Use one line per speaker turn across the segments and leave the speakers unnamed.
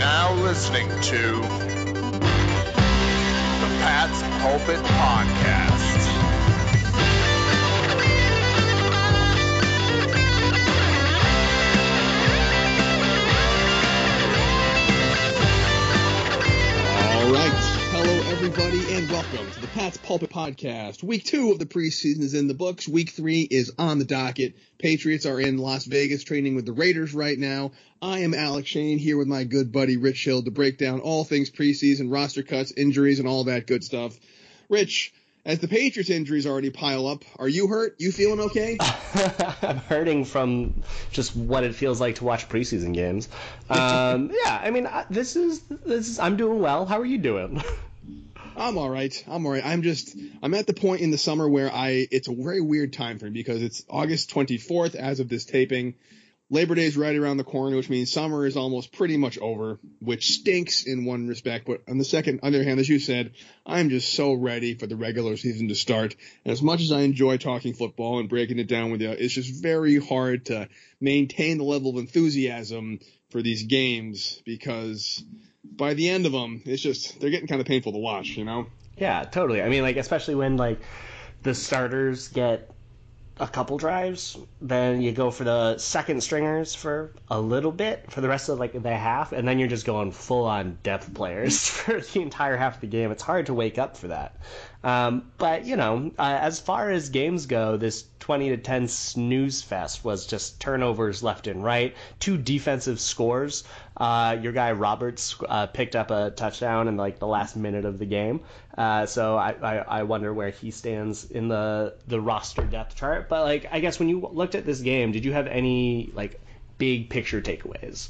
now listening to the Pat's Pulpit Podcast.
All right. Everybody, and welcome to the Pat's Pulpit Podcast. Week two of the preseason is in the books. Week three is on the docket. Patriots are in Las Vegas training with the Raiders right now. I am Alec Shane here with my good buddy Rich Hill to break down all things preseason, roster cuts, injuries, and all that good stuff. Rich, as the Patriots injuries already pile up, are you hurt? You feeling okay?
I'm hurting from just what it feels like to watch preseason games. Um, yeah, I mean, this is this is. I'm doing well. How are you doing?
I'm all right. I'm all right. I'm just I'm at the point in the summer where I it's a very weird time for me because it's August 24th as of this taping. Labor Day is right around the corner, which means summer is almost pretty much over, which stinks in one respect. But on the second, on the other hand, as you said, I'm just so ready for the regular season to start. And as much as I enjoy talking football and breaking it down with you, it's just very hard to maintain the level of enthusiasm for these games because by the end of them, it's just they're getting kind of painful to watch, you know.
yeah, totally. I mean, like especially when like the starters get a couple drives, then you go for the second stringers for a little bit for the rest of like the half, and then you're just going full on depth players for the entire half of the game. It's hard to wake up for that. Um, but you know, uh, as far as games go, this 20 to 10 snooze fest was just turnovers left and right, two defensive scores. Uh, your guy Roberts uh, picked up a touchdown in like the last minute of the game, uh, so I, I, I wonder where he stands in the the roster depth chart. But like, I guess when you looked at this game, did you have any like big picture takeaways?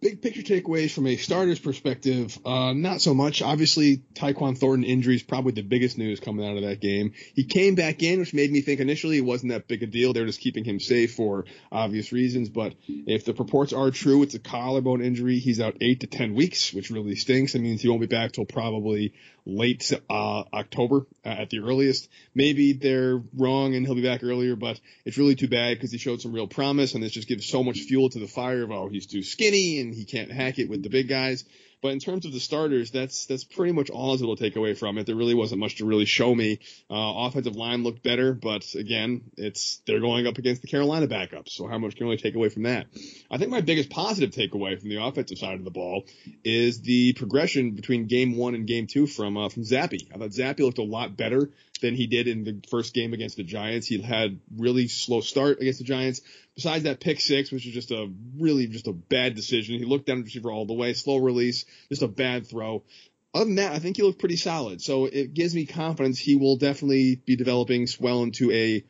Big picture takeaways from a starter's perspective, uh, not so much. Obviously, Tyquan Thornton injury is probably the biggest news coming out of that game. He came back in, which made me think initially it wasn't that big a deal. They're just keeping him safe for obvious reasons. But if the reports are true, it's a collarbone injury. He's out eight to ten weeks, which really stinks. It means he won't be back till probably late uh, October uh, at the earliest. Maybe they're wrong and he'll be back earlier, but it's really too bad because he showed some real promise and this just gives so much fuel to the fire of oh he's too skinny and he can't hack it with the big guys. But in terms of the starters, that's that's pretty much all I will take away from it. There really wasn't much to really show me. Uh, offensive line looked better, but again, it's they're going up against the Carolina backups, so how much can really take away from that? I think my biggest positive takeaway from the offensive side of the ball is the progression between game one and game two from uh, from Zappy. I thought Zappy looked a lot better than he did in the first game against the Giants. He had really slow start against the Giants. Besides that pick six, which was just a really just a bad decision. He looked down the receiver all the way, slow release, just a bad throw. Other than that, I think he looked pretty solid. So it gives me confidence he will definitely be developing well into a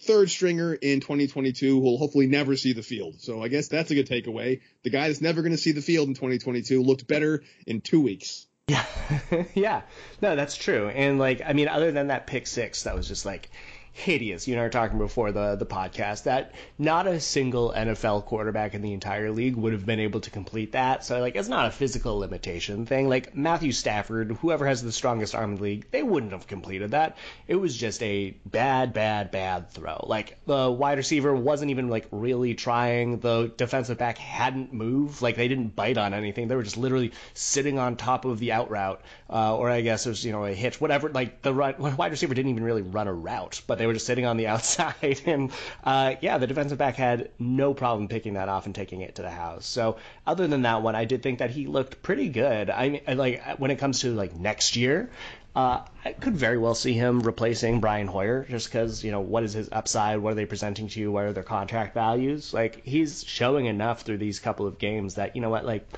third stringer in 2022 who will hopefully never see the field. So I guess that's a good takeaway. The guy that's never going to see the field in 2022 looked better in two weeks.
Yeah, yeah, no, that's true. And like, I mean, other than that pick six, that was just like hideous. You and I were talking before the the podcast that not a single NFL quarterback in the entire league would have been able to complete that. So like, it's not a physical limitation thing. Like Matthew Stafford, whoever has the strongest arm in the league, they wouldn't have completed that. It was just a bad, bad, bad throw. Like the wide receiver wasn't even like really trying. The defensive back hadn't moved. Like they didn't bite on anything. They were just literally sitting on top of the out route, uh, or I guess it was you know a hitch, whatever. Like the run, wide receiver didn't even really run a route, but they were just sitting on the outside. And uh, yeah, the defensive back had no problem picking that off and taking it to the house. So other than that one, I did think that he looked pretty good. I mean, like when it comes to like next year. Uh, I could very well see him replacing Brian Hoyer just because, you know, what is his upside? What are they presenting to you? What are their contract values? Like, he's showing enough through these couple of games that, you know what, like,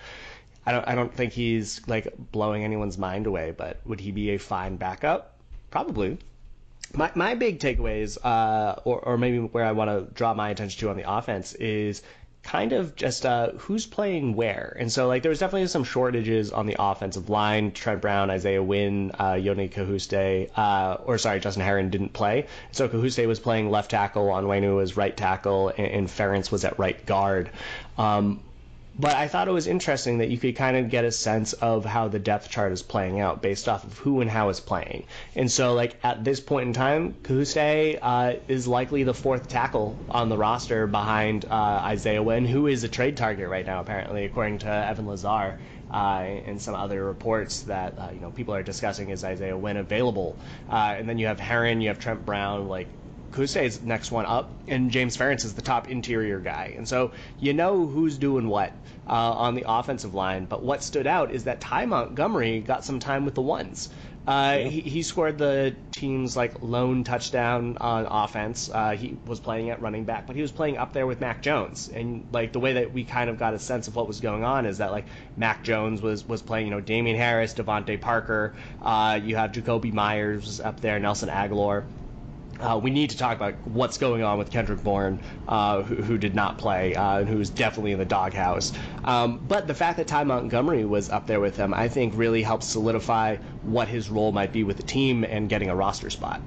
I don't, I don't think he's, like, blowing anyone's mind away, but would he be a fine backup? Probably. My, my big takeaways, uh, or, or maybe where I want to draw my attention to on the offense is kind of just uh, who's playing where. And so, like, there was definitely some shortages on the offensive line. Trent Brown, Isaiah Wynn, uh, Yodny Cajuste, uh, or sorry, Justin Herron didn't play. So Cajuste was playing left tackle, Onwenu was right tackle, and, and Ferentz was at right guard. Um, But I thought it was interesting that you could kind of get a sense of how the depth chart is playing out based off of who and how is playing. And so, like at this point in time, Cajuste uh, is likely the fourth tackle on the roster behind uh, Isaiah Wynn, who is a trade target right now, apparently, according to Evan Lazar. Uh, and some other reports that uh, you know people are discussing is Isaiah Wynn available, uh, and then you have Herron, you have Trent Brown, like Cajuste is next one up, and James Ferentz is the top interior guy. And so you know who's doing what uh, on the offensive line. But what stood out is that Ty Montgomery got some time with the ones. Uh, he, he, scored the team's like lone touchdown on offense. Uh, he was playing at running back, but he was playing up there with Mac Jones. And like the way that we kind of got a sense of what was going on is that like Mac Jones was was playing, you know, Damien Harris, DeVante Parker. Uh, you have Jakobi Meyers up there, Nelson Agholor. Uh, we need to talk about what's going on with Kendrick Bourne, uh, who, who, did not play, uh, and who's definitely in the doghouse. Um, but the fact that Ty Montgomery was up there with him, I think, really helps solidify what his role might be with the team and getting a roster spot.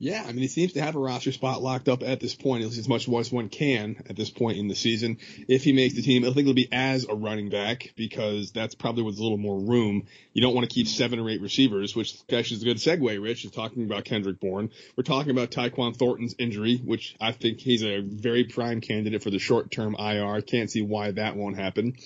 Yeah, I mean, he seems to have a roster spot locked up at this point, at least as much as one can at this point in the season. If he makes the team, I think it'll be as a running back because that's probably with a little more room. You don't want to keep seven or eight receivers, which actually is a good segue, Rich, is talking about Kendrick Bourne. We're talking about Tyquan Thornton's injury, which I think he's a very prime candidate for the short term IR. Can't see why that won't happen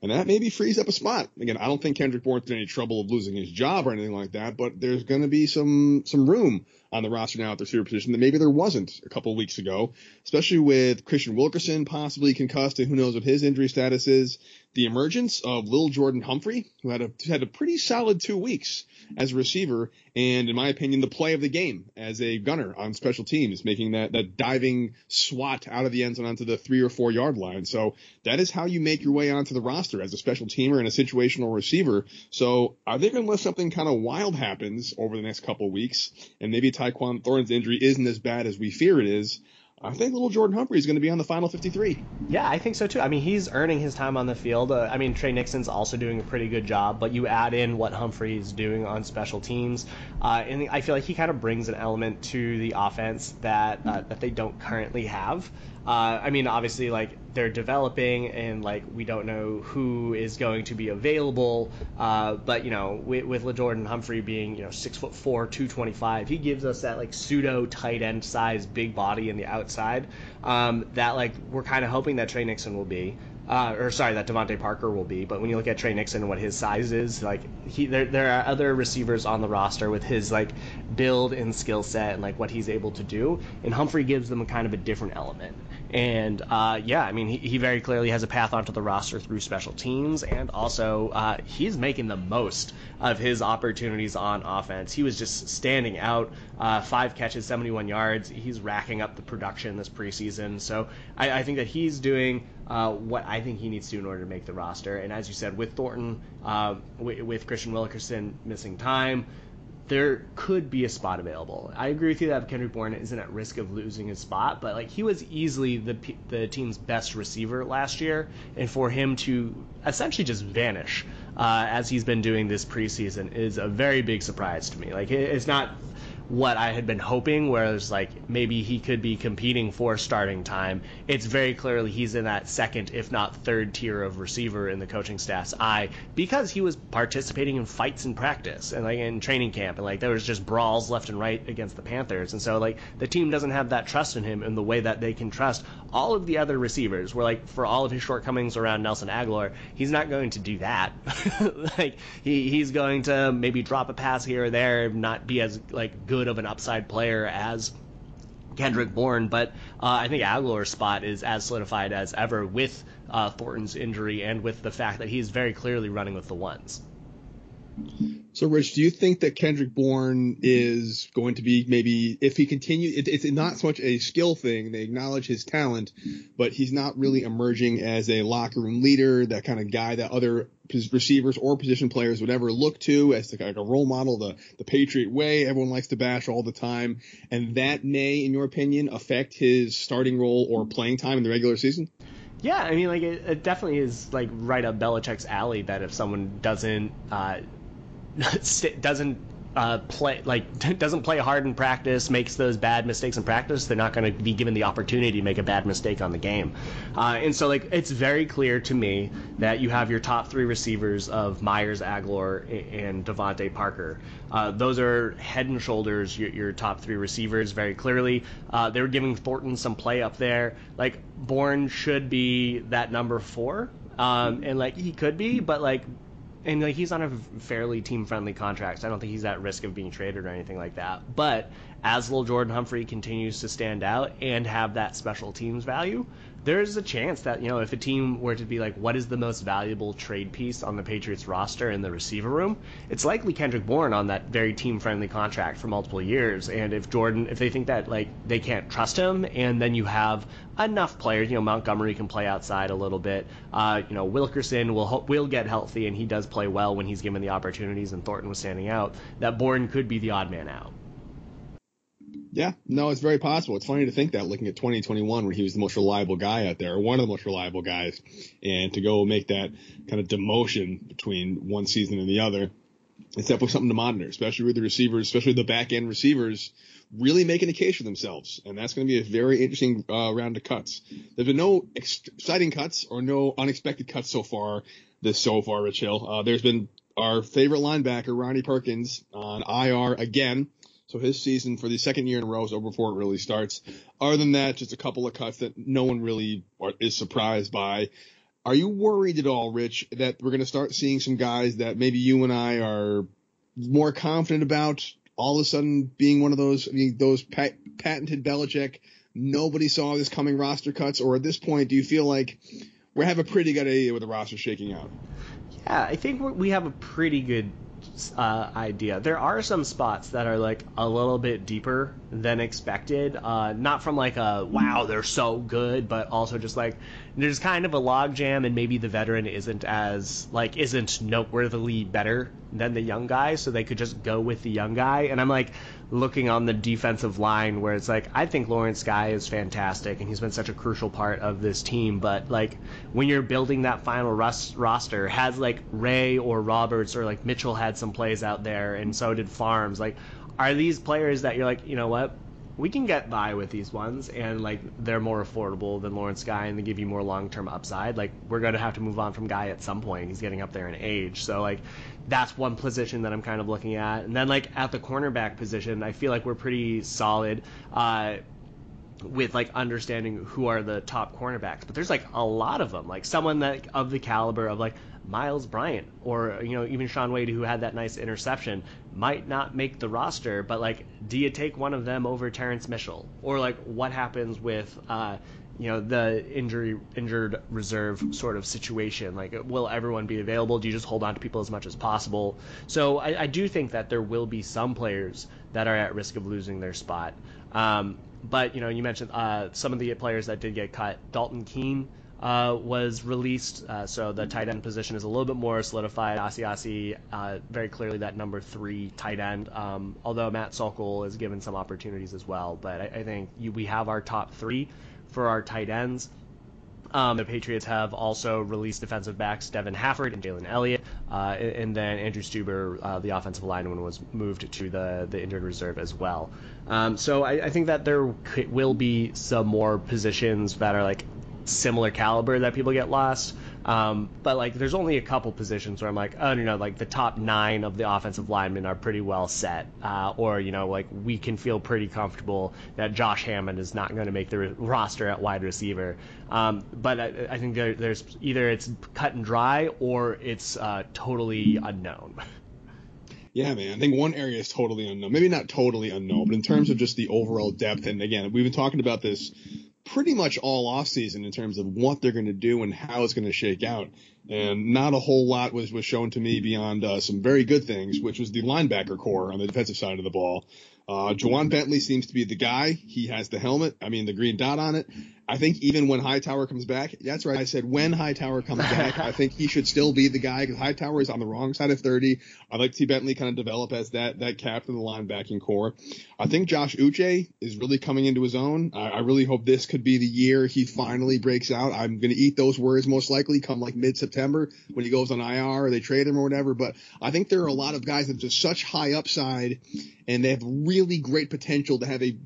and that maybe frees up a spot. Again, I don't think Kendrick Bourne's in any trouble of losing his job or anything like that, but there's going to be some some room on the roster now at the receiver position that maybe there wasn't a couple weeks ago, especially with Kristian Wilkerson possibly concussed and who knows what his injury status is. The emergence of Lil'Jordan Humphrey, who had a had a pretty solid two weeks as a receiver, and in my opinion, the play of the game as a gunner on special teams, making that that diving swat out of the end zone onto the three or four yard line. So that is how you make your way onto the roster as a special teamer and a situational receiver. So I think unless something kind of wild happens over the next couple weeks, and maybe Tyquan Thornton's injury isn't as bad as we fear it is, I think little Jordan Humphrey is going to be on the final 53.
Yeah, I think so too. I mean, he's earning his time on the field. Uh, I mean, Tre Nixon's also doing a pretty good job, but you add in what Humphrey's doing on special teams, uh, and I feel like he kind of brings an element to the offense that uh, that they don't currently have. Uh, I mean, obviously, like they're developing, and like we don't know who is going to be available. Uh, but you know, with, with Lil'Jordan Humphrey being you know six foot four, two twenty five, he gives us that like pseudo tight end size, big body in the outside. Um, that like we're kind of hoping that Tre Nixon will be uh, or sorry, that DeVante Parker will be. But when you look at Tre Nixon and what his size is, like he, there, there are other receivers on the roster with his like build and skill set and like what he's able to do, and Humphrey gives them a kind of a different element. And uh, yeah, I mean, he, he, very clearly has a path onto the roster through special teams, and also uh, he's making the most of his opportunities on offense. He was just standing out, uh, five catches, 71 yards. He's racking up the production this preseason. So I, I think that he's doing uh, what I think he needs to do in order to make the roster. And as you said, with Thornton, uh, with, with Kristian Wilkerson missing time, there could be a spot available. I agree with you that Kendrick Bourne isn't at risk of losing his spot, but like he was easily the the team's best receiver last year, and for him to essentially just vanish uh, as he's been doing this preseason is a very big surprise to me. Like it's not what I had been hoping, whereas like maybe he could be competing for starting time. It's very clearly he's in that second, if not third tier of receiver in the coaching staff's eye because he was participating in fights in practice and like in training camp and like there was just brawls left and right against the Panthers. And so like the team doesn't have that trust in him in the way that they can trust all of the other receivers. Where like for all of his shortcomings around Nelson Agholor, he's not going to do that. like he, he's going to maybe drop a pass here or there, not be as like good good of an upside player as Kendrick Bourne, but uh, I think Agholor's spot is as solidified as ever with uh, Thornton's injury and with the fact that he's very clearly running with the ones.
So, Rich, do you think that Kendrick Bourne is going to be maybe if he continues? It, it's not so much a skill thing; they acknowledge his talent, but he's not really emerging as a locker room leader, that kind of guy that other receivers or position players would ever look to as like a role model, the the Patriot way. Everyone likes to bash all the time, and that may, in your opinion, affect his starting role or playing time in the regular season.
Yeah, I mean, like it, it definitely is like right up Belichick's alley that if someone doesn't uh, doesn't uh, play like doesn't play hard in practice, makes those bad mistakes in practice, they're not going to be given the opportunity to make a bad mistake on the game. Uh, and so like it's very clear to me that you have your top three receivers of Meyers, Agholor, and DeVante Parker. Uh, those are head and shoulders your, your top three receivers very clearly. Uh, they were giving Thornton some play up there. Like Bourne should be that number four, um, and like he could be, but like and like he's on a fairly team friendly contract. So I don't think he's at risk of being traded or anything like that. But as Lil'Jordan Humphrey continues to stand out and have that special teams value, there's a chance that you know if a team were to be like, what is the most valuable trade piece on the Patriots roster in the receiver room? It's likely Kendrick Bourne on that very team-friendly contract for multiple years. And if Jordan, if they think that like they can't trust him, and then you have enough players, you know Montgomery can play outside a little bit. Uh, you know Wilkerson will will get healthy, and he does play well when he's given the opportunities. And Thornton was standing out. That Bourne could be the odd man out.
Yeah, no, it's very possible. It's funny to think that looking at 2021 where he was the most reliable guy out there, or one of the most reliable guys, and to go make that kind of demotion between one season and the other, it's definitely something to monitor, especially with the receivers, especially the back end receivers really making a case for themselves. And that's going to be a very interesting uh, round of cuts. There's been no exciting cuts or no unexpected cuts so far this so far, Rich Hill. Uh, there's been our favorite linebacker, Ronnie Perkins, on IR again. So his season for the second year in a row is over before it really starts. Other than that, just a couple of cuts that no one really is surprised by. Are you worried at all, Rich, that we're going to start seeing some guys that maybe you and I are more confident about all of a sudden being one of those I mean, those pat- patented Belichick nobody saw this coming roster cuts, or at this point, do you feel like we have a pretty good idea with the roster shaking out?
Yeah, I think we have a pretty good uh, idea. There are some spots that are like a little bit deeper than expected. Uh, not from like a wow, they're so good, but also just like there's kind of a logjam, and maybe the veteran isn't as like isn't noteworthily better than the young guy, so they could just go with the young guy. And I'm like looking on the defensive line where it's like I think Lawrence Guy is fantastic, and he's been such a crucial part of this team. But like when you're building that final roster, has like Ray or Roberts or like Mitchell had some plays out there, and so did Pharms. Like, are these players that you're like, you know what? we can get by with these ones and like they're more affordable than Lawrence Guy and they give you more long term upside. Like we're gonna have to move on from Guy at some point. He's getting up there in age. So like that's one position that I'm kind of looking at. And then like at the cornerback position, I feel like we're pretty solid. Uh, with like understanding who are the top cornerbacks, but there's like a lot of them, like someone that of the caliber of like Myles Bryant or you know even Shaun Wade who had that nice interception might not make the roster, but like do you take one of them over Terrance Mitchell or like what happens with uh, you know the injury injured reserve sort of situation? Like will everyone be available? Do you just hold on to people as much as possible? So I, I do think that there will be some players that are at risk of losing their spot. Um, but you know you mentioned uh, some of the players that did get cut. Dalton Keene uh, was released, uh, so the tight end position is a little bit more solidified. Asiasi, uh, very clearly that number three tight end. Um, although Matt Sokol is given some opportunities as well, but I, I think you, we have our top three for our tight ends. Um, the Patriots have also released defensive backs Devin Hafford and Jalen Elliott, uh, and then Andrew Stueber, uh, the offensive lineman, was moved to the the injured reserve as well. Um, so I, I, think that there will be some more positions that are like similar caliber that people get lost. Um, but like, there's only a couple positions where I'm like, oh, you know, like the top nine of the offensive linemen are pretty well set, uh, or you know, like we can feel pretty comfortable that Josh Hammond is not going to make the roster at wide receiver. Um, but I, I think there, there's either it's cut and dry or it's uh, totally unknown.
Yeah, man. I think one area is totally unknown. Maybe not totally unknown, but in terms of just the overall depth, and again, we've been talking about this pretty much all off season in terms of what they're going to do and how it's going to shake out. And not a whole lot was, was shown to me beyond uh, some very good things, which was the linebacker core on the defensive side of the ball. Uh, Ja'Whaun Bentley seems to be the guy. He has the helmet. I mean, the green dot on it. I think even when Hightower comes back, that's right. I said when Hightower comes back, I think he should still be the guy because Hightower is on the wrong side of 30. I'd like to see Bentley kind of develop as that that captain of the linebacking core. I think Josh Uche is really coming into his own. I, I really hope this could be the year he finally breaks out. I'm going to eat those words most likely come like mid September when he goes on IR or they trade him or whatever. But I think there are a lot of guys that have just such high upside and they have really great potential to have a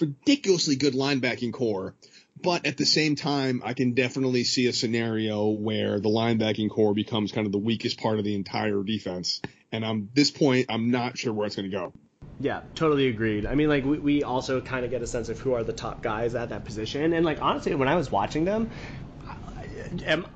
ridiculously good linebacking core but at the same time, I can definitely see a scenario where the linebacking core becomes kind of the weakest part of the entire defense. And I'm this point, I'm not sure where it's going to go.
Yeah, totally agreed. I mean, like we, we also kind of get a sense of who are the top guys at that position, and like honestly, when I was watching them, am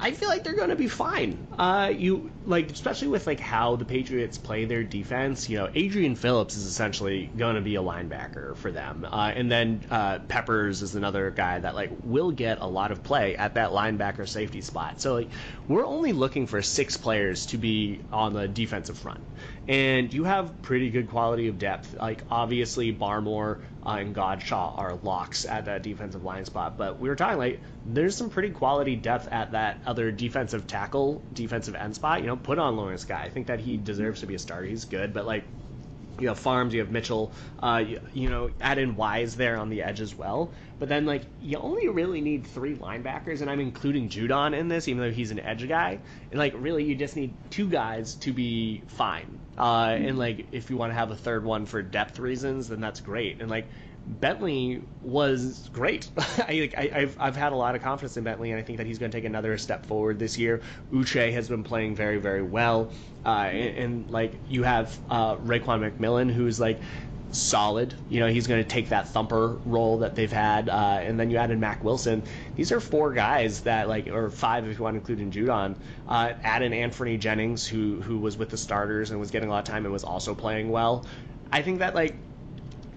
I feel like they're going to be fine. Uh, you like, especially with like how the Patriots play their defense. You know, Adrian Phillips is essentially going to be a linebacker for them, uh, and then uh, Peppers is another guy that like will get a lot of play at that linebacker safety spot. So like, we're only looking for six players to be on the defensive front, and you have pretty good quality of depth. Like obviously Barmore uh, and Godchaux are locks at that defensive line spot, but we were talking like there's some pretty quality depth at that other defensive tackle, defensive end spot. You know, put on Lawrence Guy. I think that he deserves to be a starter. He's good, but like you have Pharms, you have Mitchell, uh, you, you, know, add in Wise there on the edge as well. But then, like, you only really need three linebackers, and I'm including Judon in this, even though he's an edge guy. And, like, really, you just need two guys to be fine. Uh, and, like, if you want to have a third one for depth reasons, then that's great. And, like, Bentley was great. I, have I've had a lot of confidence in Bentley, and I think that he's going to take another step forward this year. Uche has been playing very, very well. Uh, and, and, like, you have uh, Raekwon McMillan, who's like solid. You know, he's going to take that thumper role that they've had. Uh, and then you add in Mack Wilson. These are four guys that, like, or five if you want to include in Judon. Uh, add in Anfernee Jennings, who who was with the starters and was getting a lot of time and was also playing well. I think that like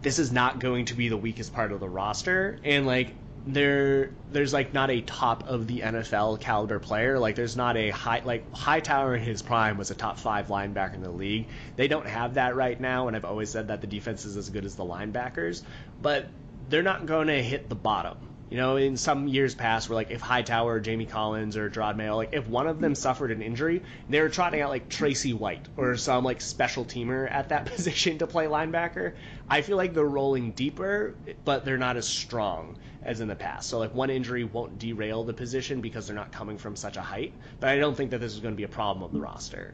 this is not going to be the weakest part of the roster, and like there there's like not a top of the NFL caliber player. Like there's not a high like Hightower in his prime was a top five linebacker in the league. They don't have that right now, and I've always said that the defense is as good as the linebackers, but they're not going to hit the bottom. You know, in some years past, where like if Hightower, or Jamie Collins, or Jerod Mayo, like if one of them suffered an injury, they were trotting out like Tracy White or some like special teamer at that position to play linebacker. I feel like they're rolling deeper, but they're not as strong as in the past. So like one injury won't derail the position because they're not coming from such a height. But I don't think that this is going to be a problem of the roster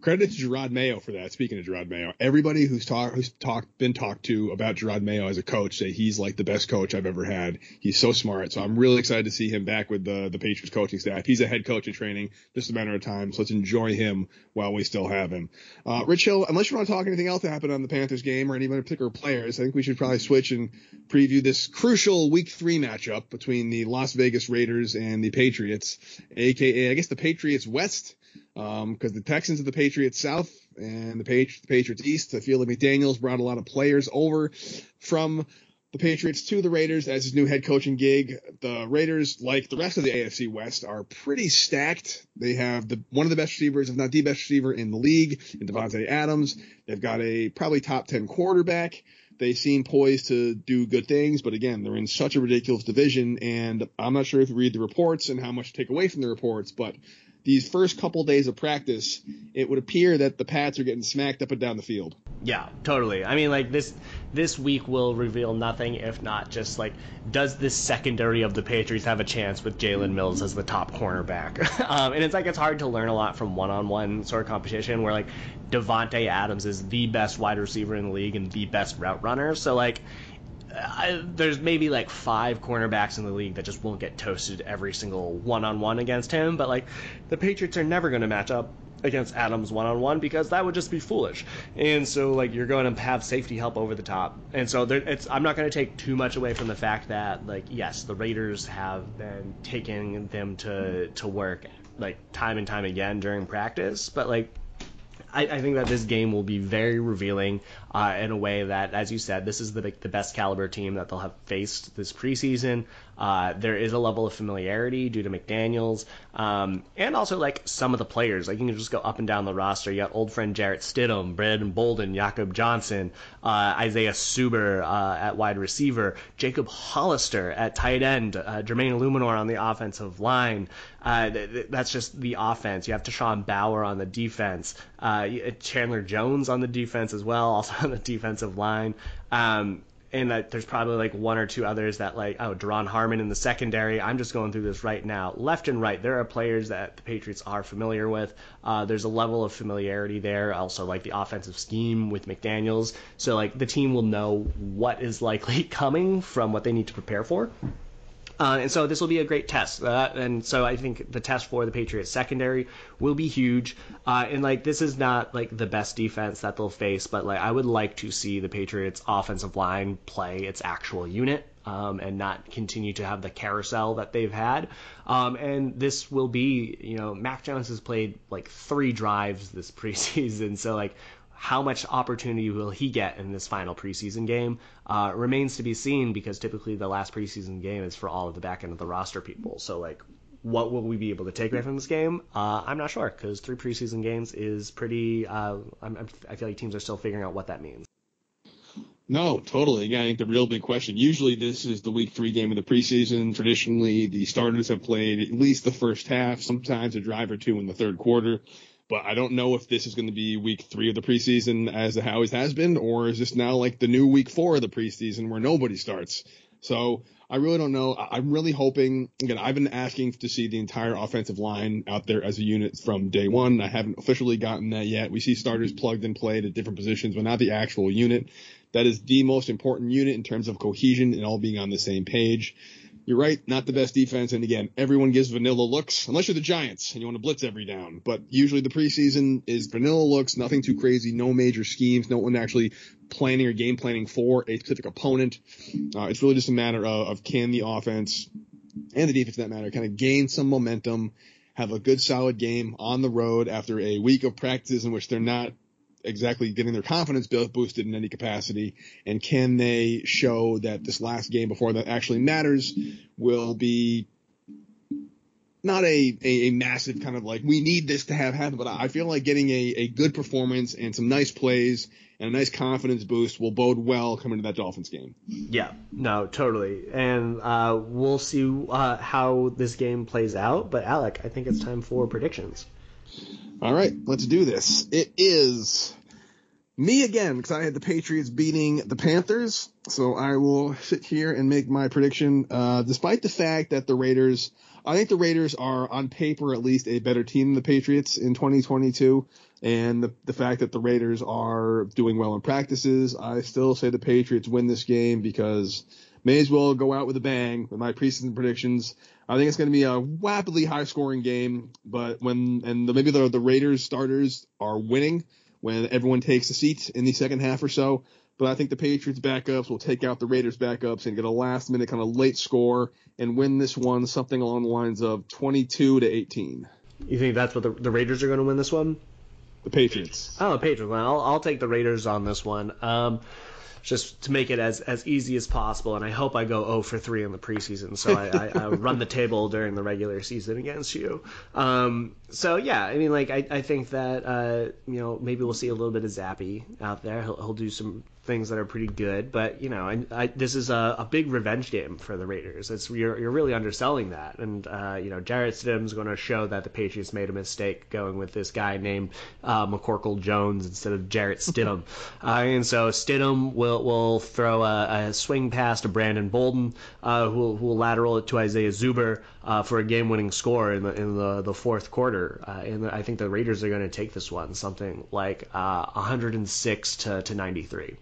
credit to Jerod Mayo for that. Speaking of Jerod Mayo, everybody who's talked who's talked been talked to about Jerod Mayo as a coach say he's like the best coach I've ever had. He's so smart. So I'm really excited to see him back with the the Patriots coaching staff. He's a head coach in training, just a matter of time. So let's enjoy him while we still have him. Uh, Rich Hill, unless you want to talk anything else that happened on the Panthers game or any other particular players, I think we should probably switch and preview this crucial Week Three matchup between the Las Vegas Raiders and the Patriots, aka I guess the Patriots West because um, the Texans are the Patriots South and the, Patri- the Patriots East. I feel like McDaniels brought a lot of players over from the Patriots to the Raiders as his new head coaching gig. The Raiders, like the rest of the AFC West, are pretty stacked. They have the one of the best receivers, if not the best receiver in the league, in Davante Adams. They've got a probably top ten quarterback. They seem poised to do good things, but again, they're in such a ridiculous division, and I'm not sure if you read the reports and how much to take away from the reports, but these first couple days of practice, it would appear that the Pats are getting smacked up and down the field.
Yeah, totally. I mean, like this this week will reveal nothing if not just like does this secondary of the Patriots have a chance with Jalen Mills as the top cornerback? um, and it's like it's hard to learn a lot from one-on-one sort of competition where like Davante Adams is the best wide receiver in the league and the best route runner. So like I, there's maybe like five cornerbacks in the league that just won't get toasted every single one on one against him. But like the Patriots are never going to match up against Adams one on one because that would just be foolish. And so like you're going to have safety help over the top. And so there, it's I'm not going to take too much away from the fact that like yes, the Raiders have been taking them to to work like time and time again during practice, but like I, I, think that this game will be very revealing. uh, in a way that, as you said, this is the the best caliber team that they'll have faced this preseason. Uh, there is a level of familiarity due to McDaniels, um, and also like some of the players. Like you can just go up and down the roster. You got old friend Jarrett Stidham, Brandon Bolden, Jakob Johnson, uh, Isaiah Zuber uh, at wide receiver, Jacob Hollister at tight end, uh, Jermaine Eluemunor on the offensive line. Uh, th- th- that's just the offense. You have Tashawn Bower on the defense, uh, Chandler Jones on the defense as well, also on the defensive line. Um, and there's probably like one or two others that like oh Duron Harmon in the secondary. I'm just going through this right now, left and right. There are players that the Patriots are familiar with. Uh, there's a level of familiarity there. Also like the offensive scheme with McDaniels, so like the team will know what is likely coming from what they need to prepare for. Uh, and so this will be a great test. Uh, and so I think the test for the Patriots secondary will be huge. Uh, and like this is not like the best defense that they'll face, but like I would like to see the Patriots offensive line play its actual unit. Um, and not continue to have the carousel that they've had. Um, and this will be, you know, Mac Jones has played like three drives this preseason, so like how much opportunity will he get in this final preseason game uh, remains to be seen because typically the last preseason game is for all of the back end of the roster people. So like, what will we be able to take away from this game? Uh, I'm not sure because three preseason games is pretty. Uh, I'm, I feel like teams are still figuring out what that means.
No, totally. Again, I think the real big question. Usually, this is the week three game of the preseason. Traditionally, the starters have played at least the first half, sometimes a drive or two in the third quarter but I don't know if this is going to be week three of the preseason as it always has been, or is this now like the new week four of the preseason where nobody starts? So I really don't know. I'm really hoping, again, I've been asking to see the entire offensive line out there as a unit from day one. I haven't officially gotten that yet. We see starters plugged and played at different positions, but not the actual unit. That is the most important unit in terms of cohesion and all being on the same page you're right, not the best defense. And again, everyone gives vanilla looks, unless you're the Giants and you want to blitz every down. But usually the preseason is vanilla looks, nothing too crazy, no major schemes, no one actually planning or game planning for a specific opponent. Uh, it's really just a matter of, of can the offense and the defense, for that matter, kind of gain some momentum, have a good solid game on the road after a week of practices in which they're not exactly getting their confidence boosted in any capacity? And can they show that this last game before that actually matters will be not a, a, a, massive kind of like we need this to have happen, but I feel like getting a, a good performance and some nice plays and a nice confidence boost will bode well coming to that Dolphins game.
Yeah, no, totally, and uh, we'll see uh, how this game plays out. But Alec, I think it's time for predictions.
All right, let's do this. It is me again because I had the Patriots beating the Panthers. So I will sit here and make my prediction. Uh, despite the fact that the Raiders, I think the Raiders are on paper at least a better team than the Patriots in 2022. And the, the fact that the Raiders are doing well in practices, I still say the Patriots win this game because may as well go out with a bang with my preseason predictions. I think it's going to be a rapidly high scoring game, but when and the, maybe the the Raiders starters are winning when everyone takes a seat in the second half or so. But I think the Patriots backups will take out the Raiders backups and get a last minute kind of late score and win this one something along the lines of 22 to 18.
You think that's what the, the Raiders are going to win this one?
The Patriots.
Oh, the Patriots. Well, I'll, I'll take the Raiders on this one. Um, just to make it as, as easy as possible. And I hope I go 0 for 3 in the preseason, so I, I, I run the table during the regular season against you. Um, so yeah, I mean, like I, I think that uh, you know maybe we'll see a little bit of Zappy out there. He'll, he'll do some things that are pretty good. But you know, I, I, this is a, a, big revenge game for the Raiders. It's you're, you're really underselling that, and uh, you know, Jarrett Stidham's going to show that the Patriots made a mistake going with this guy named uh, McCorkle Jones instead of Jarrett Stidham, uh, and so Stidham will will throw a, a swing pass to Brandon Bolden, uh, who will, who will lateral it to Isaiah Zuber uh, for a game-winning score in the in the, the fourth quarter. Uh, and I think the Raiders are going to take this one something like 106 to to 93.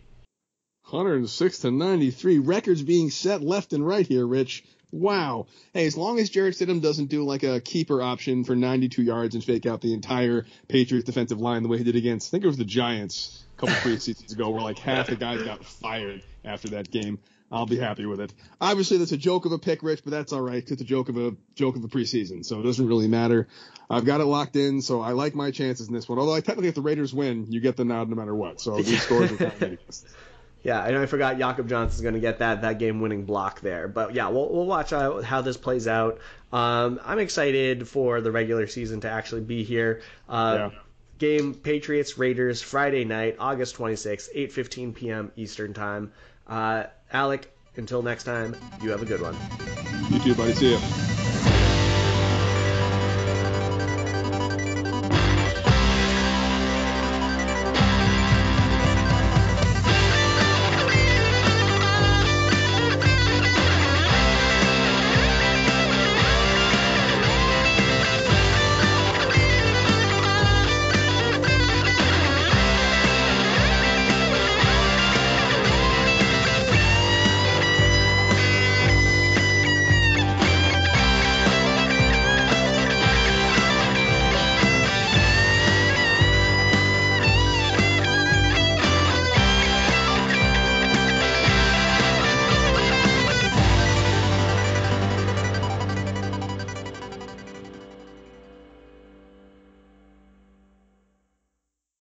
106 to 93. Records being set left and right here, Rich. Wow. Hey, as long as Jarrett Stidham doesn't do like a keeper option for 92 yards and fake out the entire Patriots defensive line the way he did against, I think it was the Giants a couple preseasons ago, where like half the guys got fired after that game. I'll be happy with it. Obviously, that's a joke of a pick, Rich, but that's all right. It's a joke of a joke of a preseason, so it doesn't really matter. I've got it locked in, so I like my chances in this one. Although I technically, if the Raiders win, you get the nod no matter what. So these scores are kind of
Yeah, I know I forgot Jakob Johnson's going to get that that game winning block there, but yeah, we'll we'll watch how, how this plays out. Um, I'm excited for the regular season to actually be here. Uh, yeah. Game Patriots Raiders Friday night, August 26th, 8:15 p.m. Eastern time. Uh, Alec, until next time, you have a good one.
You too, buddy. See you.